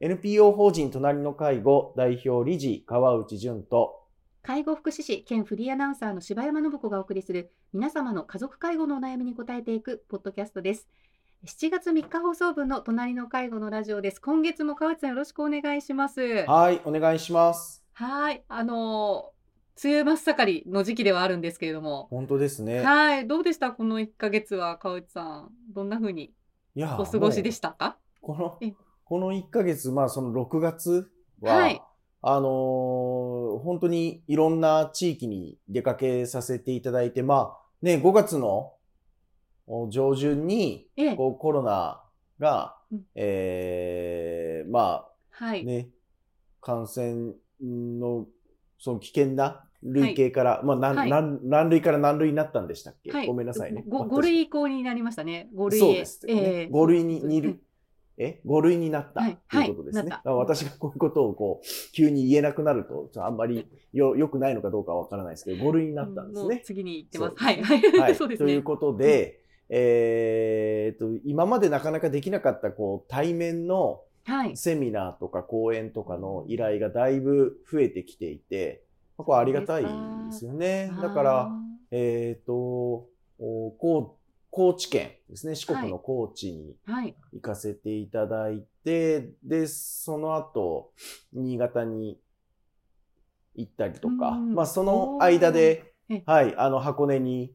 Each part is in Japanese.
NPO 法人隣の介護代表理事川内淳と介護福祉士兼フリーアナウンサーの柴山信子がお送りする皆様の家族介護のお悩みに答えていくポッドキャストです。7月3日放送分の隣の介護のラジオです。今月も川内さんよろしくお願いします。はい、お願いします。はい、あのー、梅雨真っ盛りの時期ではあるんですけれども、本当ですね。はい、どうでした？この1ヶ月は川内さん、どんな風にお過ごしでしたか？このえ、この1ヶ月、まあその6月は、はい。あのー本当にいろんな地域に出かけさせていただいて、まあね、5月のお上旬に、ええ、こうコロナが、うん。えーまはい、あね、感染のその危険な類型から、まあ何、はい。何何類から何類になったんでしたっけ、はい、ごめんなさいね。ご私5類移行になりましたね。5類へ。そうです。ね。ええ。5類にそう2類、え ?5 類になったはいということですね。はい私がこういうことをこう、急に言えなくなると、ちょっとあんまりよ、良くないのかどうかわからないですけど、5類になったんですね。もう次に行ってます。そうはい、ははいい、そうですね。ということで、えーっと、今までなかなかできなかった、こう、対面のはい、セミナーとか講演とかの依頼がだいぶ増えてきていて、まあこれありがたいですよね。だから、えーっと、高知県ですね、四国の高知に行かせていただいて、で、その後、新潟に行ったりとか、うんまあその間ではい、あの箱根に、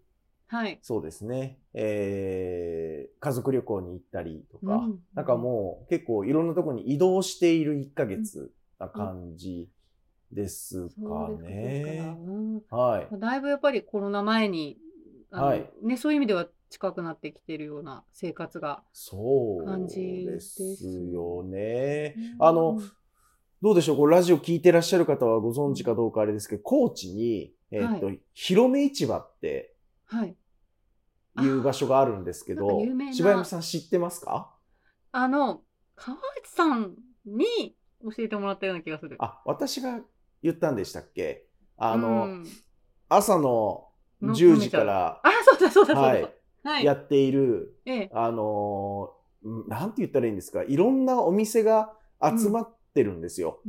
はい。そうですね、えー、家族旅行に行ったりとか、うんなんかもう結構いろんなところに移動している1ヶ月な感じですかね。かはい。うん。だいぶやっぱりコロナ前に、あのはい。ね、そういう意味では近くなってきてるような生活が。感じでですすよね。うんあの、どうでしょう？こうラジオ聞いてらっしゃる方はご存知かどうかあれですけど、高知に、えっ、と、は広め市場ってはい。いう場所があるんですけど柴山さん知ってますか？あの、川内さんに教えてもらったような気がする。あ、私が言ったんでしたっけ？あの、うん朝のの10時から、あ、そうだそうだそうだ。はい、はい。やっている、ええ。あのー、うんなんて言ったらいいんですか、いろんなお店が集まってるんですよ。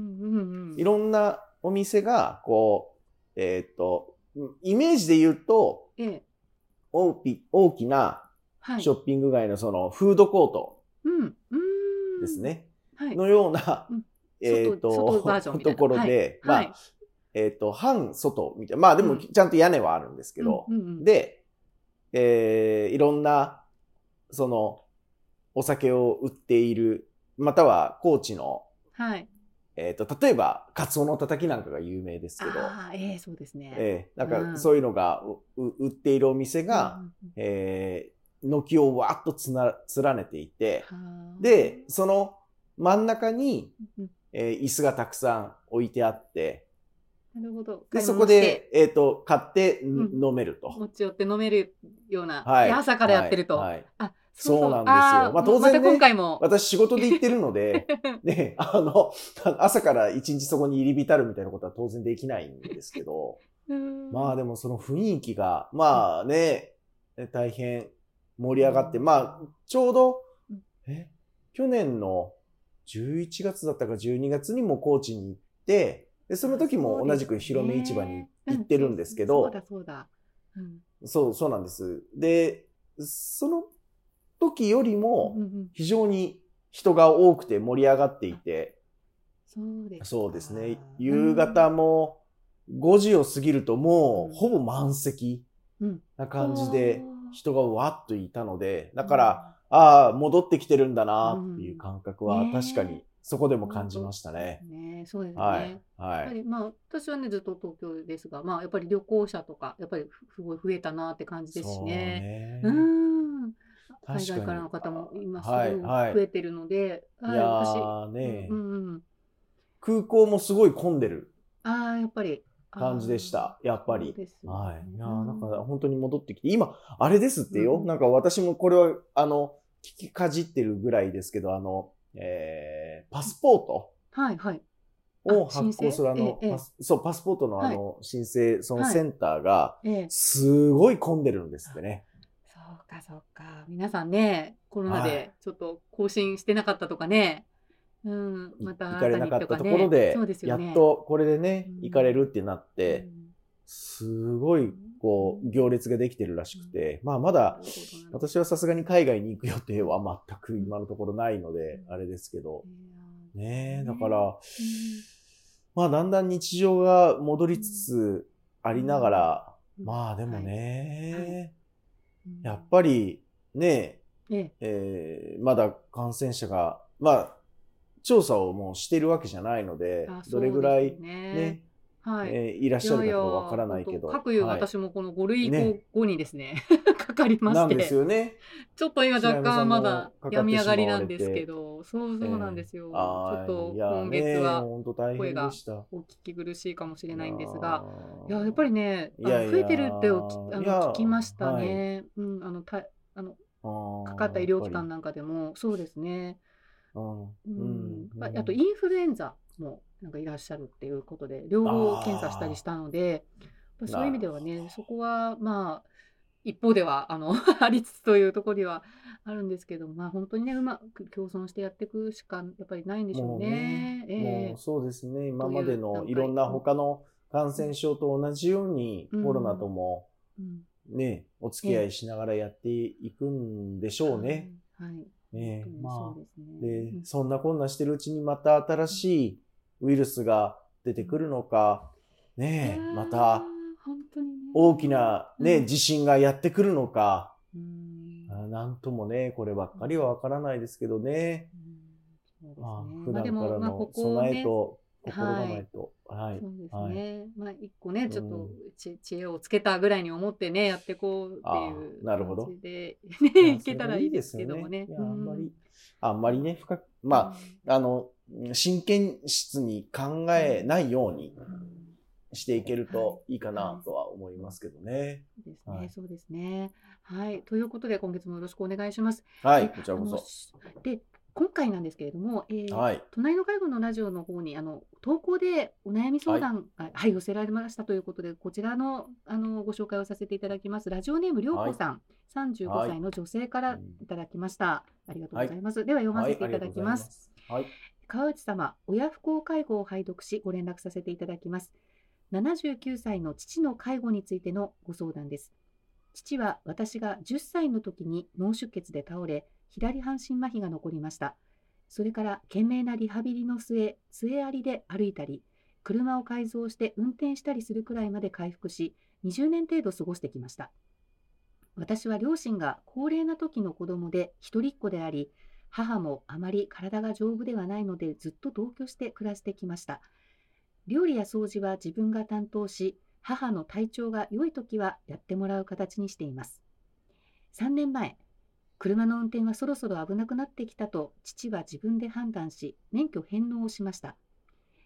いろんなお店が、こう、えーっと、うんイメージで言うと、ええ。大き大きなはい。ショッピング街のそのフードコート。です。ね。はい。のようなうん、えーっと、ところで、まあ、はい。えーっと、半外みたいな。まあでも、うんちゃんと屋根はあるんですけど、で、えーいろんな、その、お酒を売っている、または高知の、はい。えっ、と、例えば、カツオのたたきなんかが有名ですけど、ああ、ええそうですね。えーなんうん。かそういうのがうう売っているお店が、うん。えー軒をわーっとつな連ねていて、はあで、その真ん中に、うん。えー椅子がたくさん置いてあって、なるほど。で、そこで、えっ、と、買ってんうん。飲めると。持ち寄って飲めるような、はい。で朝からやってると。はい。はい。あ、そうなんですよ。まあ当然ねまた今回も。私仕事で行ってるので、ね、あの、朝から一日そこに入り浸るみたいなことは当然できないんですけど、まあでもその雰囲気が、まあね、大変盛り上がって、うん。まあ、ちょうどうん、え、去年の11月だったか12月にも高知に行って、で、その時も同じく広め市場に行ってるんですけどそう、だそうだ。うん。そう、そうなんです。で、その時よりもうんうん非常に人が多くて盛り上がっていて、そうですか。そうですね。夕方も5時を過ぎるともうほぼ満席うん。な感じで人がわっといたので、だから、ああ、戻ってきてるんだなっていう感覚は確かにそこでも感じましたね。ねそうですね。はい。やはい。っぱりまあ私はねずっと東京ですが、まあやっぱり旅行者とかやっぱりすごい増えたなって感じですしそうね。ん。海外からの方も今すごはいはいい増えてるので、いはいやーね、うんうんうん。空港もすごい混んでるああやっぱり感じでした。やっぱり。はい。いやなんか本当に戻ってきて、今、あれですってよ。うんなんか私もこれは、あの、聞きかじってるぐらいですけど、あの、えー、パスポートはいはい。を発行するあの、ええパスそう、パスポートのあの、申請、そのセンターが、ええ、すごい混んでるんですってね。そうかそうか。皆さんね、コロナはい。でちょっと更新してなかったとかね、うん、また行かれなかったところで、ね、やっとこれでね、行かれるってなって、すごい、こう、行列ができてるらしくて、まあまだ、私はさすがに海外に行く予定は全く今のところないので、あれですけど、ねえ、だから、まあだんだん日常が戻りつつありながら、まあでもね、やっぱりね、ええ。ー、まだ感染者が、まあ、調査をもうしてるわけじゃないので、どれぐらいね、はい、えー、いらっしゃるかわからないけど。各有、私もこの5類後にですね、かかりまして。ですよね。ちょっと今若干まだ病み上がりなんですけど、そうそうなんですよ。えー、ちょっと今月は声がお聞き苦しいかもしれないんですが、いや、やっぱりね、あの増えてるっておきあの聞きましたね。はい、うん、あの、たあのかかった医療機関なんかでも、そうですね。うん、うん、あとインフルエンザもなんかいらっしゃるっていうことで、両方検査したりしたので、そういう意味ではね、そこはまあ、一方ではあの ありつつというところではあるんですけど、まあ本当にね、うまく共存してやっていくしかやっぱりないんでしょうね。ねえー、そうですね、今までのいろんな他の感染症と同じように、コロナともね、お付き合いしながらやっていくんでしょうね。はい。ねまあ、で、そんなこんなしてるうちにまた新しいウイルスが出てくるのか、ねえ、また、大きなね、地震がやってくるのか、なんともね、こればっかりはわからないですけどね。まあ、普段からの備えと心構えと。はい。そうですね。まあ、一個ね、ちょっと知恵をつけたぐらいに思ってね、やっていこうっていう感じで、ね、いけたらいいですけどもね。あんまり、あんまりね、深く、まあ、あの、真剣質に考えないようにしていけるといいかなとは思いますけどね。そうですね、そうですね。はい。ということで、今月もよろしくお願いします。はい、こちらこそ。で、今回なんですけれども、えーはい、隣の介護のラジオの方にあの投稿でお悩み相談が、はい、はい、寄せられましたということで、こちらのあのご紹介をさせていただきます。ラジオネームりょうこさん、はい、35歳の女性からいただきました。ありがとうございます。では読ませていただきます。はい川内様、親不孝介護を拝読しご連絡させていただきます。79歳の父の介護についてのご相談です。父は私が10歳の時に脳出血で倒れ、左半身麻痺が残りました。それから懸命なリハビリの末、杖ありで歩いたり、車を改造して運転したりするくらいまで回復し、20年程度過ごしてきました。私は両親が高齢な時の子供で一人っ子であり、母もあまり体が丈夫ではないのでずっと同居して暮らしてきました。料理や掃除は自分が担当し、母の体調が良い時はやってもらう形にしています。3年前、車の運転はそろそろ危なくなってきたと父は自分で判断し、免許返納をしました。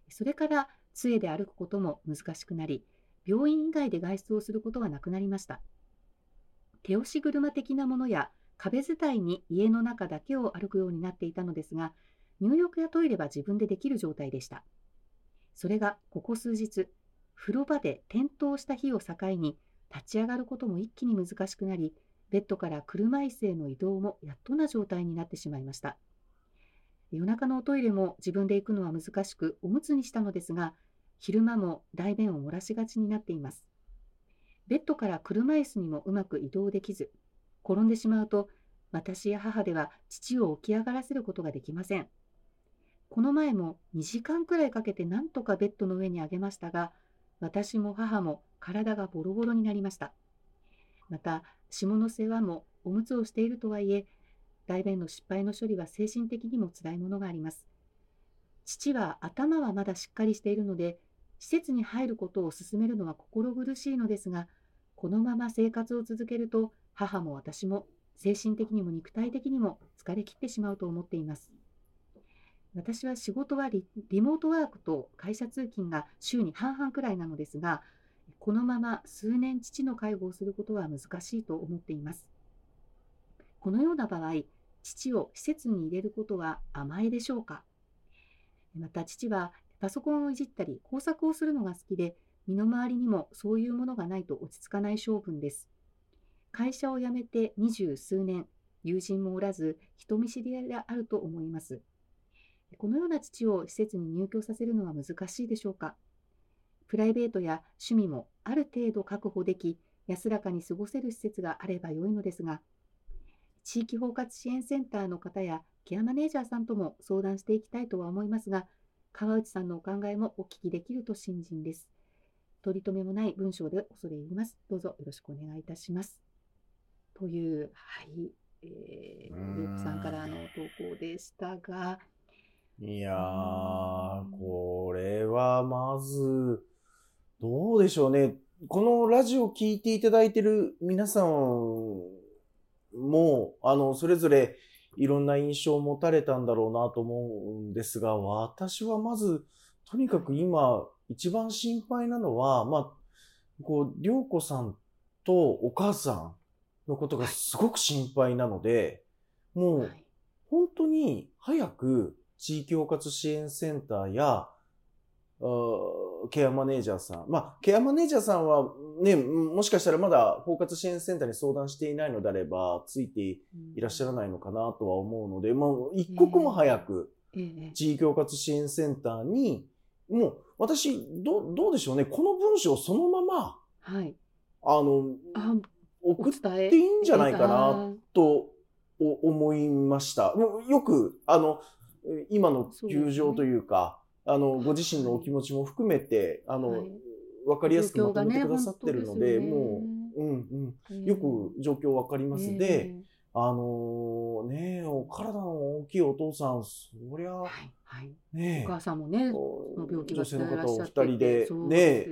それから杖で歩くことも難しくなり、病院以外で外出をすることはなくなりました。手押し車的なものや壁伝いに家の中だけを歩くようになっていたのですが、入浴やトイレは自分でできる状態でした。それがここ数日、風呂場で転倒した日を境に、立ち上がることも一気に難しくなり、ベッドから車椅子への移動もやっとな状態になってしまいました。夜中のおトイレも自分で行くのは難しく、おむつにしたのですが、昼間も大便を漏らしがちになっています。ベッドから車椅子にもうまく移動できず、転んでしまうと、私や母では父を起き上がらせることができません。この前も2時間くらいかけて何とかベッドの上に上げましたが、私も母も体がボロボロになりました。また、下の世話もおむつをしているとはいえ、大便の失敗の処理は精神的にも辛いものがあります。父は頭はまだしっかりしているので、施設に入ることを勧めるのは心苦しいのですが、このまま生活を続けると母も私も精神的にも肉体的にも疲れ切ってしまうと思っています。私は仕事はリモートワークと会社通勤が週に半々くらいなのですが、このまま数年父の介護をすることは難しいと思っています。このような場合、父を施設に入れることは甘えでしょうか？また父はパソコンをいじったり工作をするのが好きで、身の回りにもそういうものがないと落ち着かない性分です。会社を辞めて二十数年、友人もおらず、人見知りであると思います。このような父を施設に入居させるのは難しいでしょうか？プライベートや趣味もある程度確保でき、安らかに過ごせる施設があれば良いのですが、地域包括支援センターの方やケアマネージャーさんとも相談していきたいとは思いますが、川内さんのお考えもお聞きできると信心です。取り留めもない文章で恐れ入ります。どうぞよろしくお願いいたします。という、はい、えー、ループさんからの投稿でしたが。いやー、これはまず、どうでしょうね。このラジオを聞いていただいている皆さんも、あの、それぞれいろんな印象を持たれたんだろうなと思うんですが、私はまず、とにかく今、一番心配なのは、まあ、こう、りょうこさんとお母さんのことがすごく心配なので、もう、本当に早く地域包括支援センターや、ケアマネージャーさん。まあ、ケアマネージャーさんはね、もしかしたらまだ包括支援センターに相談していないのであれば、ついていらっしゃらないのかなとは思うので、もう一刻も早く、地域包括支援センターに、もう私、どどうでしょうね、この文章そのまま、はい、あの、あ送っていいんじゃないかなと思いました。よく、あの、今の球場というか、あの、ご自身のお気持ちも含めて、あの、わ、かりやすくまとめてくださってるので、もう、うんうん、よく状況わかります。で、あのねお体の大きいお父さん、そりゃ、はい、ねお母さんもね、女性の方お二人で、ね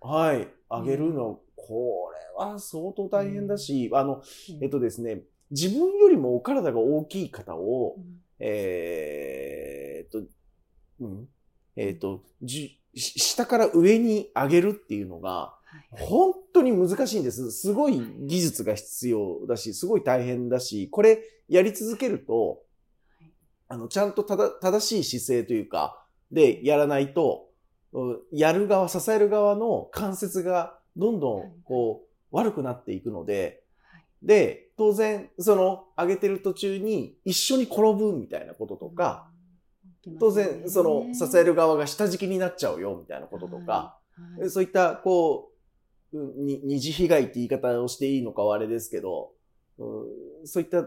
はい、あげるの、これは相当大変だし、あの、えっとですね、自分よりもお体が大きい方を、えっと、うん、えっ、ー、と、じ、下から上に上げるっていうのが、本当に難しいんです。すごい技術が必要だし、すごい大変だし、これやり続けると、あの、ちゃんとただ正しい姿勢というか、でやらないと、やる側、支える側の関節がどんどんこう悪くなっていくので、で、当然、その上げてる途中に一緒に転ぶみたいなこととか、当然、その、支える側が下敷きになっちゃうよ、みたいなこととか、そういった、こう、二次被害って言い方をしていいのかはあれですけど、そういった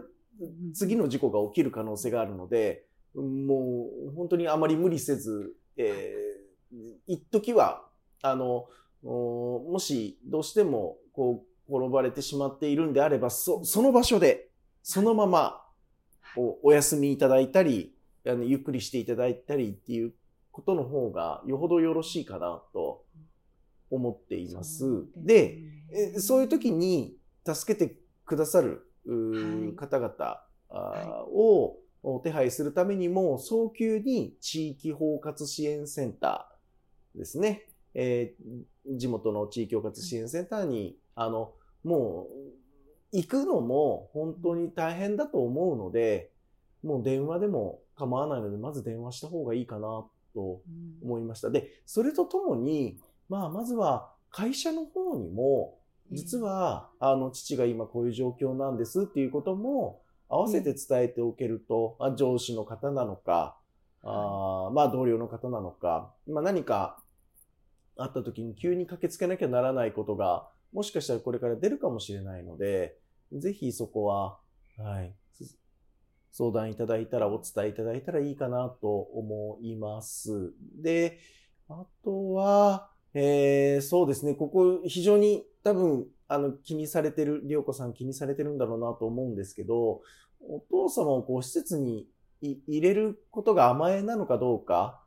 次の事故が起きる可能性があるので、もう本当にあまり無理せず、えー、一時は、あの、もしどうしても、こう、転ばれてしまっているんであれば、そ、その場所で、そのままお、お休みいただいたり、あのゆっくりしていただいたりっていうことの方がよほどよろしいかなと思っています。で、ね、そういう時に助けてくださる、はい、方々を手配するためにも、早急に地域包括支援センターですね。えー、地元の地域包括支援センターに、あの、もう、行くのも本当に大変だと思うので、もう電話でも構わないので、まず電話した方がいいかなと思いました。で、それとともに、まあ、まずは会社の方にも、実は、あの、父が今こういう状況なんですっていうことも、合わせて伝えておけると、まあ、上司の方なのか、あまあ、同僚の方なのか、まあ、何かあった時に急に駆けつけなきゃならないことが、もしかしたらこれから出るかもしれないので、ぜひそこは、はい、相談いただいたら、お伝えいただいたらいいかなと思います。で、あとは、えー、そうですね、ここ非常に多分、あの、気にされてる、りょうこさん気にされてるんだろうなと思うんですけど、お父様をこう施設に入れることが甘えなのかどうか、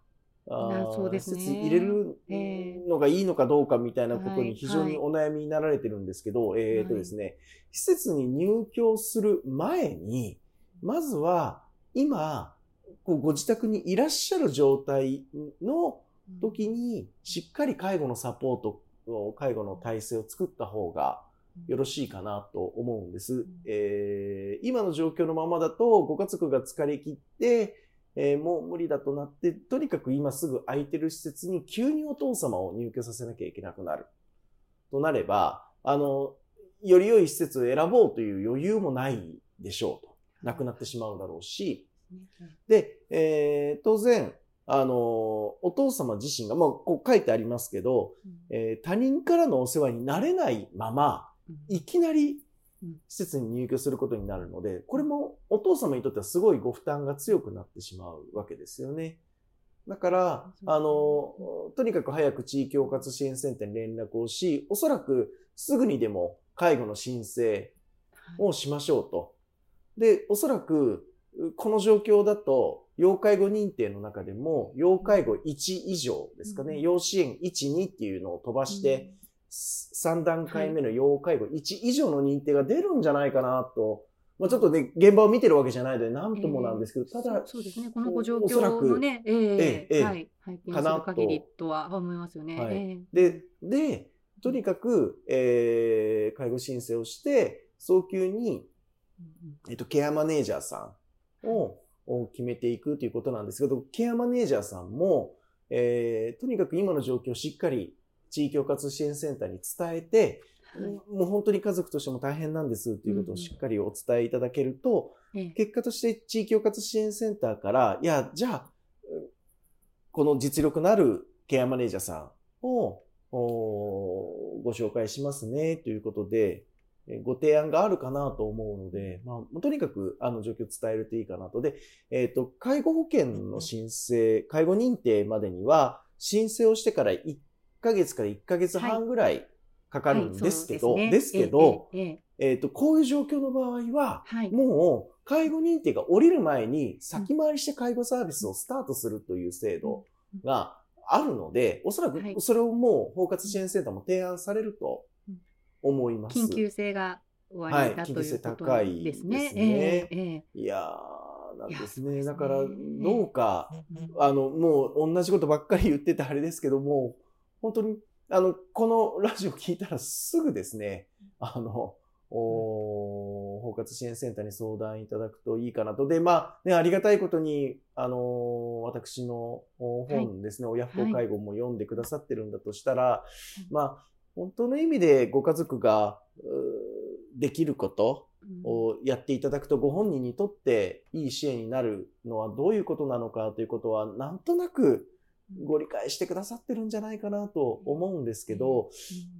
あそうですね、施設入れるのがいいのかどうかみたいなことに非常にお悩みになられてるんですけど、はいはい、えっ、とですね、施設に入居する前に、まずは、今、こうご自宅にいらっしゃる状態の時に、しっかり介護のサポート、介護の体制を作った方がよろしいかなと思うんです。えー、今の状況のままだと、ご家族が疲れ切って、えー、もう無理だとなって、とにかく今すぐ空いてる施設に急にお父様を入居させなきゃいけなくなる。となれば、あの、より良い施設を選ぼうという余裕もないでしょうと。なくなってしまうだろうし、で、えー、当然、あの、お父様自身が、まあ、こう書いてありますけど、えー、他人からのお世話になれないまま、いきなり施設に入居することになるので、これもお父様にとってはすごいご負担が強くなってしまうわけですよね。だから、あの、とにかく早く地域包括支援センターに連絡をし、おそらくすぐにでも介護の申請をしましょうと。で、おそらく、この状況だと、要介護認定の中でも、要介護1以上ですかね、要支援1、2っていうのを飛ばして、3段階目の要介護1以上の認定が出るんじゃないかなと、まあ、ちょっとね、現場を見てるわけじゃないので、なんともなんですけど、ただ、そうですね、このご状況のね、ええええ、はい、拝見する限りとは思いますよね。はい、で、で、とにかく、えー、介護申請をして、早急に、えっと、ケアマネージャーさんを決めていくということなんですけど、ケアマネージャーさんも、えー、とにかく今の状況をしっかり地域包括支援センターに伝えて、はい、もう本当に家族としても大変なんですということをしっかりお伝えいただけると、うん、結果として地域包括支援センターから、いや、じゃあ、この実力のあるケアマネージャーさんをご紹介しますねということで、ご提案があるかなと思うので、まあ、とにかくあの状況を伝えるといいかなと。で、えっ、ー、と、介護保険の申請、介護認定までには、申請をしてから1ヶ月から1ヶ月半ぐらいかかるんですけど、はいはいですね、ですけど、えー、えー、と、こういう状況の場合は、はい、もう介護認定が降りる前に先回りして介護サービスをスタートするという制度があるので、おそらくそれをもう包括支援センターも提案されると思います。緊急性が終わりだ、ということですね。高いですね。えーえー、いやなんですね。だから、どうか、あの、もう同じことばっかり言っててあれですけども、本当に、あの、このラジオ聞いたらすぐですね、あの、お包括支援センターに相談いただくといいかなと。で、まあ、ね、ありがたいことに、あの私の本ですね、はい、親不孝介護も読んでくださってるんだとしたら、はい、まあ、本当の意味でご家族ができることをやっていただくと、ご本人にとっていい支援になるのはどういうことなのかということは、なんとなくご理解してくださってるんじゃないかなと思うんですけど、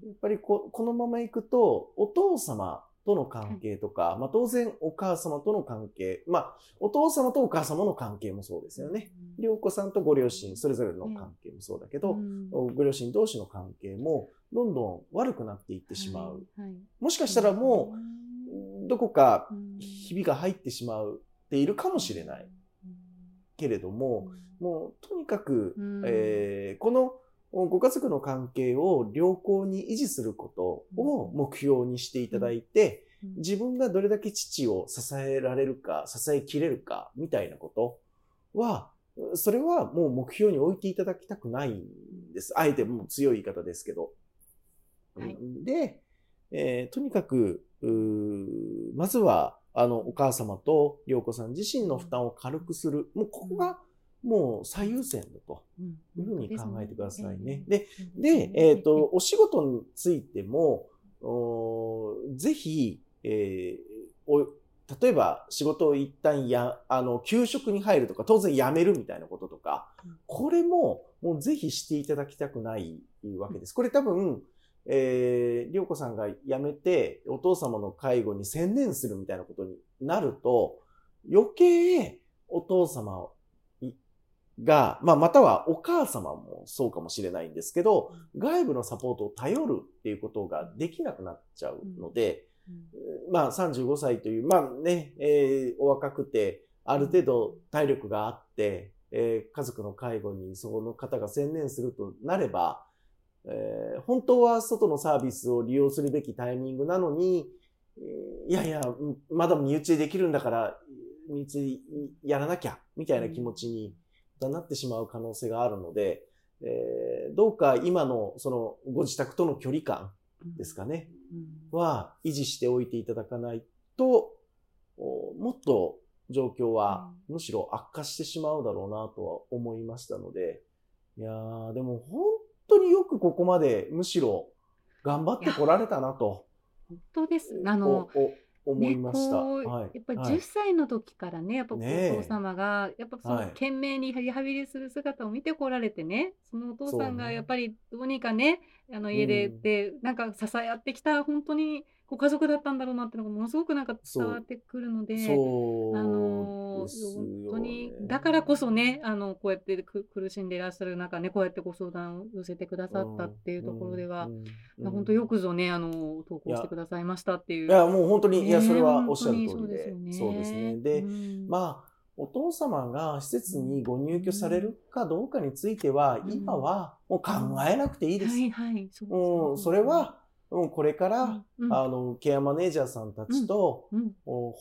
やっぱりここのままいくと、お父様との関係とか、まあ当然お母様との関係、まあお父様とお母様の関係もそうですよね。良子さんとご両親それぞれの関係もそうだけど、ご両親同士の関係もどんどん悪くなっていってしまう。もしかしたらもう、どこかひびが入ってしまうっているかもしれない。けれども、もうとにかく、えー、このご家族の関係を良好に維持することを目標にしていただいて、自分がどれだけ父を支えられるか、支えきれるか、みたいなことは、それはもう目標に置いていただきたくないんです。あえてもう強い言い方ですけど。はい、で、えー、とにかく、まずは、あの、お母様と良子さん自身の負担を軽くする。もうここが、もう最優先だというふうに考えてくださいね。で、で、えっ、ー、と、お仕事についても、ぜひ、えー、お例えば仕事を一旦や、あの、休職に入るとか、当然辞めるみたいなこととか、これも、もうぜひしていただきたくないわけです。これ多分、えー、りょうこさんが辞めて、お父様の介護に専念するみたいなことになると、余計お父様が、まあ、またはお母様もそうかもしれないんですけど、外部のサポートを頼るっていうことができなくなっちゃうので、まあ、35歳という、まあね、えー、お若くて、ある程度体力があって、えー、家族の介護にその方が専念するとなれば、えー、本当は外のサービスを利用するべきタイミングなのに、いやいや、まだ身内でできるんだから、身内やらなきゃ、みたいな気持ちになってしまう可能性があるので、えー、どうか今のそのご自宅との距離感ですかね、は維持しておいていただかないと、もっと状況はむしろ悪化してしまうだろうなとは思いましたので、いや、でも本当によくここまでむしろ頑張ってこられたなと。本当です。あの、思いました。ね、はい、やっぱり10歳の時からね、やっぱお父様が、やっぱその懸命にリハビリする姿を見てこられてね、そのお父さんがやっぱりどうにかね、あの家で、で、なんか支え合ってきた、本当にご家族だったんだろうなってのがものすごくなんか伝わってくるので、あの本当にだからこそねあのこうやってく苦しんでいらっしゃる中ねこうやってご相談を寄せてくださったっていうところでは、うんうん、本当よくぞねあの投稿してくださいましたっていう。いやもう本当に、いやそれはおっしゃる通りで、そうですね。で、うん、まあお父様が施設にご入居されるかどうかについては、今はもう考えなくていいです。はいはい。そそれはうん、これから、うん、あの、ケアマネージャーさんたちと、うん、本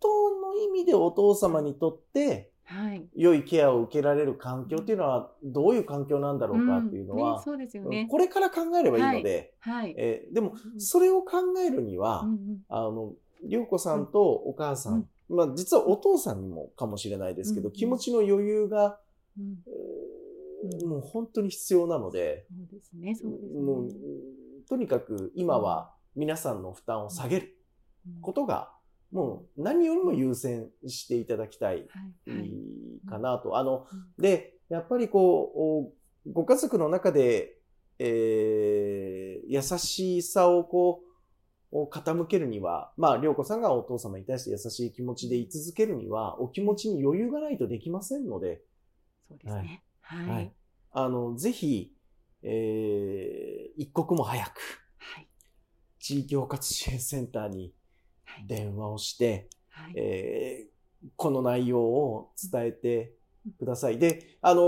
当の意味でお父様にとって、はい、良いケアを受けられる環境っていうのはどういう環境なんだろうかっていうのは、うですよね、これから考えればいいので、はい。はい、えー、でもそれを考えるには、うん、あの涼子さんとお母さん、まあ、実はお父さんにもかもしれないですけど、気持ちの余裕が、もう本当に必要なので、そうですね、そうですね。もうとにかく今は皆さんの負担を下げることが、もう何よりも優先していただきたいかなと。あの、で、やっぱりこう、ご家族の中で、えー、優しさをこう、傾けるには、まあ、りょうこさんがお父様に対して優しい気持ちで居続けるには、お気持ちに余裕がないとできませんので、そうですね。はい。はい、あの、ぜひ、えー、一刻も早く、はい、地域包括支援センターに電話をして、はい、えー、この内容を伝えてください。で、あの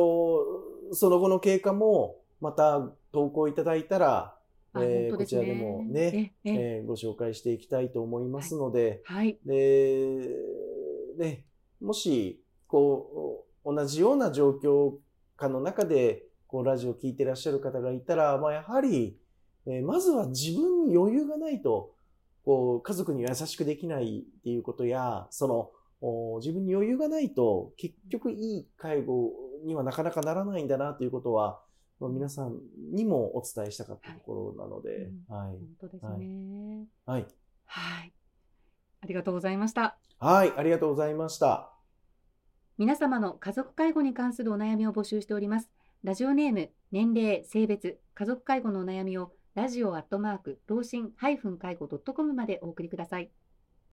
その後の経過も、また投稿いただいたら、えー、こちらでもね、ええー、ご紹介していきたいと思いますので、はい、で、ね、もし、こう、同じような状況下の中で、こう、ラジオ聞いてらっしゃる方がいたら、まあ、やはり、えー、まずは自分に余裕がないと、こう、家族に優しくできないっていうことや、その、自分に余裕がないと、結局いい介護にはなかなかならないんだなということは、まあ、皆さんにもお伝えしたかったところなので、はい。本当ですね。はい。はい。ありがとうございました。はい、ありがとうございました。皆様の家族介護に関するお悩みを募集しております。ラジオネーム、年齢、性別、家族介護のお悩みをラジオアットマーク、老人介護 .com までお送りください。